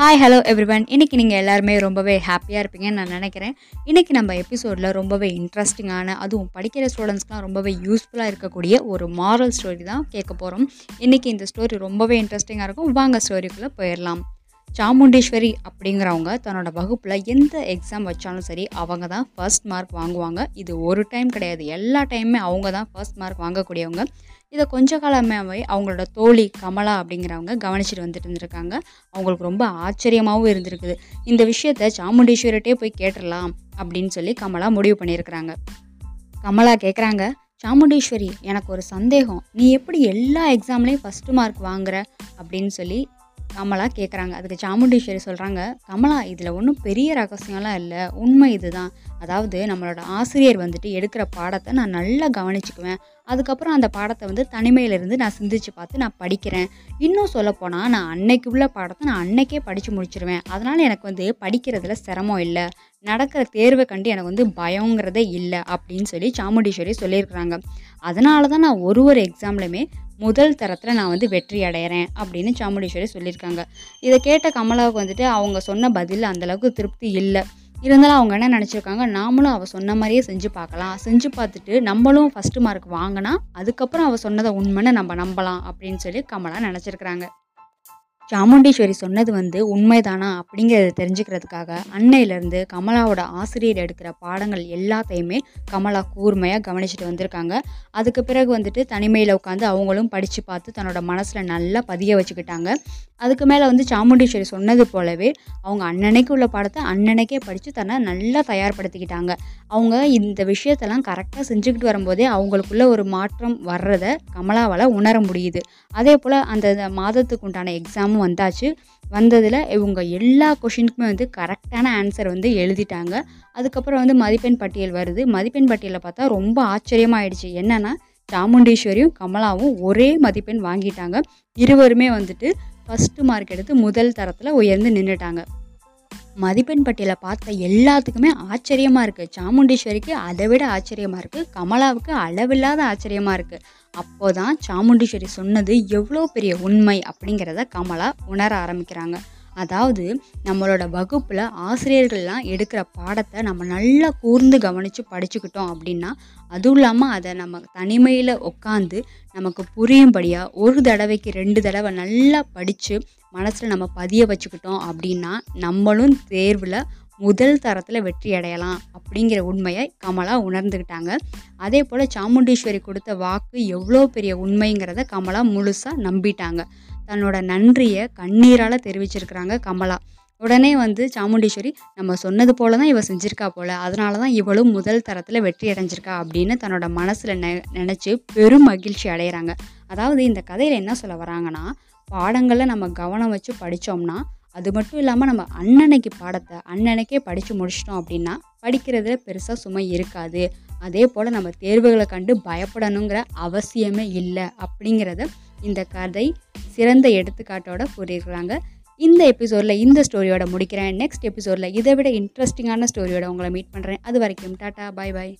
Hi hello everyone இன்னைக்கு நீங்கள் எல்லாருமே ரொம்பவே ஹாப்பியாக இருப்பீங்கன்னு நான் நினைக்கிறேன். இன்றைக்கி நம்ம எபிசோடில் ரொம்பவே இன்ட்ரெஸ்டிங்கான அதுவும் படிக்கிற ஸ்டூடெண்ட்ஸ்க்குலாம் ரொம்பவே யூஸ்ஃபுல்லாக இருக்கக்கூடிய ஒரு மாரல் ஸ்டோரி தான் கேட்க போகிறோம் இன்றைக்கி இந்த ஸ்டோரி ரொம்பவே இன்ட்ரெஸ்டிங்காக இருக்கும். வாங்க ஸ்டோரிக்குள்ளே போயிடலாம். சாமுண்டேஸ்வரி அப்படிங்கிறவங்க தன்னோட வகுப்பில் எந்த எக்ஸாம் வச்சாலும் சரி அவங்க தான் ஃபர்ஸ்ட் மார்க் வாங்குவாங்க. இது ஒரு டைம் கிடையாது. எல்லா டைமுமே அவங்க தான் ஃபர்ஸ்ட் மார்க் வாங்கக்கூடியவங்க. இதை கொஞ்ச காலமாகவே அவங்களோட தோழி கமலா அப்படிங்கிறவங்க கவனிச்சிட்டு வந்துட்டு இருந்திருக்காங்க. அவங்களுக்கு ரொம்ப ஆச்சரியமாகவும் இருந்திருக்குது. இந்த விஷயத்த சாமுண்டேஸ்வரிட்டே போய் கேட்டுடலாம் அப்படின்னு சொல்லி கமலா முடிவு பண்ணியிருக்கிறாங்க. கமலா கேட்குறாங்க சாமுண்டேஸ்வரி எனக்கு ஒரு சந்தேகம். நீ எப்படி எல்லா எக்ஸாம்லேயும் ஃபஸ்ட்டு மார்க் வாங்குற? அப்படின்னு சொல்லி கமலா கேட்குறாங்க அதுக்கு சாமுண்டீஸ்வரி சொல்கிறாங்க கமலா இதில் ஒன்றும் பெரிய ரகசியம்லாம் இல்லை. உண்மை இதுதான். அதாவது நம்மளோட ஆசிரியர் வந்துட்டு எடுக்கிற பாடத்தை நான் நல்லா கவனிச்சுக்குவேன். அதுக்கப்புறம் அந்த பாடத்தை வந்து தனிமையிலிருந்து நான் சிந்திச்சு பார்த்து நான் படிக்கிறேன். இன்னும் சொல்லப்போனால் நான் அன்னைக்கு உள்ள பாடத்தை நான் அன்னைக்கே படித்து முடிச்சிருவேன். அதனால் எனக்கு வந்து படிக்கிறதுல சிரமம் இல்லை. நடக்கிற தேர்வை கண்டு எனக்கு வந்து பயங்கிறதே இல்லை. அப்படின்னு சொல்லி சாமுண்டீஸ்வரி சொல்லியிருக்கிறாங்க. அதனால தான் நான் ஒரு ஒரு எக்ஸாம்லையுமே முதல் தரத்தில் நான் வந்து வெற்றி அடையிறேன் அப்படின்னு சாமுண்டீஸ்வரி சொல்லியிருக்காங்க. இதை கேட்ட கமலாவுக்கு வந்துட்டு அவங்க சொன்ன பதில் அந்தளவுக்கு திருப்தி இல்லை. இருந்தாலும் அவங்க என்ன நினச்சிருக்காங்க? நாமளும் அவள் சொன்ன மாதிரியே செஞ்சு பார்க்கலாம். செஞ்சு பார்த்துட்டு நம்மளும் ஃபஸ்ட்டு மார்க் வாங்கினா அதுக்கப்புறம் அவள் சொன்னதை உண்மைன்னு நம்ம நம்பலாம் அப்படின்னு சொல்லி கமலா நினச்சிருக்கிறாங்க. சாமுண்டீஸ்வரி சொன்னது வந்து உண்மைதானா அப்படிங்கிறத தெரிஞ்சுக்கிறதுக்காக அன்னையிலேருந்து கமலாவோட ஆசிரியர் எடுக்கிற பாடங்கள் எல்லாத்தையுமே கமலா கூர்மையாக கவனிச்சுட்டு வந்திருக்காங்க. அதுக்கு பிறகு வந்துட்டு தனிமையில் உட்காந்து அவங்களும் படித்து பார்த்து தன்னோட மனசில் நல்லா பதிய வச்சுக்கிட்டாங்க. அதுக்கு மேலே வந்து சாமுண்டீஸ்வரி சொன்னது போலவே அவங்க அன்னன்னைக்கு உள்ள பாடத்தை அன்னன்னைக்கே படித்து தன்னை நல்லா தயார்படுத்திக்கிட்டாங்க. அவங்க இந்த விஷயத்தெல்லாம் கரெக்டாக செஞ்சுக்கிட்டு வரும்போதே அவங்களுக்குள்ள ஒரு மாற்றம் வர்றதை கமலாவால் உணர முடியுது. அதே போல் அந்த மாதத்துக்கு உண்டான எக்ஸாமும் வந்தாச்சு. வந்ததில் இவங்க எல்லா கொஷினுக்குமே வந்து கரெக்டான ஆன்சர் வந்து எழுதிட்டாங்க. அதுக்கப்புறம் வந்து மதிப்பெண் பட்டியல் வருது. மதிப்பெண் பட்டியலில் பார்த்தா ரொம்ப ஆச்சரியமாயிடுச்சு. என்னென்னா சாமுண்டீஸ்வரியும் கமலாவும் ஒரே மதிப்பெண் வாங்கிட்டாங்க. இருவருமே வந்துட்டு ஃபஸ்ட்டு மார்க் எடுத்து முதல் தரத்தில் உயர்ந்து நின்றுட்டாங்க மதிப்பெண் பட்டியலை பார்த்த எல்லாத்துக்குமே ஆச்சரியமாக இருக்குது சாமுண்டீஸ்வரிக்கு அதை விட ஆச்சரியமாக இருக்குது கமலாவுக்கு அளவில்லாத ஆச்சரியமாக இருக்குது அப்போ தான் சாமுண்டீஸ்வரி சொன்னது எவ்வளோ பெரிய உண்மை அப்படிங்கிறத கமலா உணர ஆரம்பிக்கிறாங்க. அதாவது நம்மளோட வகுப்பில் ஆசிரியர்கள்லாம் எடுக்கிற பாடத்தை நம்ம நல்லா கூர்ந்து கவனித்து படிச்சுக்கிட்டோம் அப்படின்னா அதுவும் இல்லாமல் அதை நம்ம தனிமையில் உட்காந்து நமக்கு புரியும்படியாக ஒரு தடவைக்கு ரெண்டு தடவை நல்லா படித்து மனசில் நம்ம பதிய வச்சுக்கிட்டோம் அப்படின்னா நம்மளும் தேர்வில் முதல் தரத்தில் வெற்றி அடையலாம் அப்படிங்கிற உண்மையை கமலா உணர்ந்துக்கிட்டாங்க அதே போல் சாமுண்டீஸ்வரி கொடுத்த வாக்கு எவ்வளோ பெரிய உண்மைங்கிறத கமலா முழுசாக நம்பிட்டாங்க. தன்னோட நன்றியை கண்ணீரால் தெரிவிச்சிருக்கிறாங்க கமலா. உடனே வந்து சாமுண்டீஸ்வரி நம்ம சொன்னது போல தான் இவள் செஞ்சுருக்கா போல் அதனால தான் இவளும் முதல் தரத்தில் வெற்றி அடைஞ்சிருக்கா அப்படின்னு தன்னோட மனசில் நெ நினச்சி பெரும் மகிழ்ச்சி அடைகிறாங்க அதாவது இந்த கதையில் என்ன சொல்ல வராங்கன்னா பாடங்களில் நம்ம கவனம் வச்சு படித்தோம்னா அது மட்டும் இல்லாமல் நம்ம அன்னன்னைக்கு பாடத்தை அன்னன்னைக்கே படித்து முடிச்சிட்டோம் அப்படின்னா படிக்கிறதுல பெருசாக சுமை இருக்காது. அதே போல் நம்ம தேர்வுகளை கண்டு பயப்படணுங்கிற அவசியமே இல்லை அப்படிங்கிறத இந்த கதை சிறந்த எடுத்துக்காட்டோட கூறியிருக்கிறாங்க. இந்த எபிசோடில் இந்த ஸ்டோரியோட முடிக்கிறேன். நெக்ஸ்ட் எபிசோடில் இதை விட இன்ட்ரெஸ்டிங்கான ஸ்டோரியோட உங்களை மீட் பண்ணுறேன் அது வரைக்கும் டாட்டா பாய் பாய்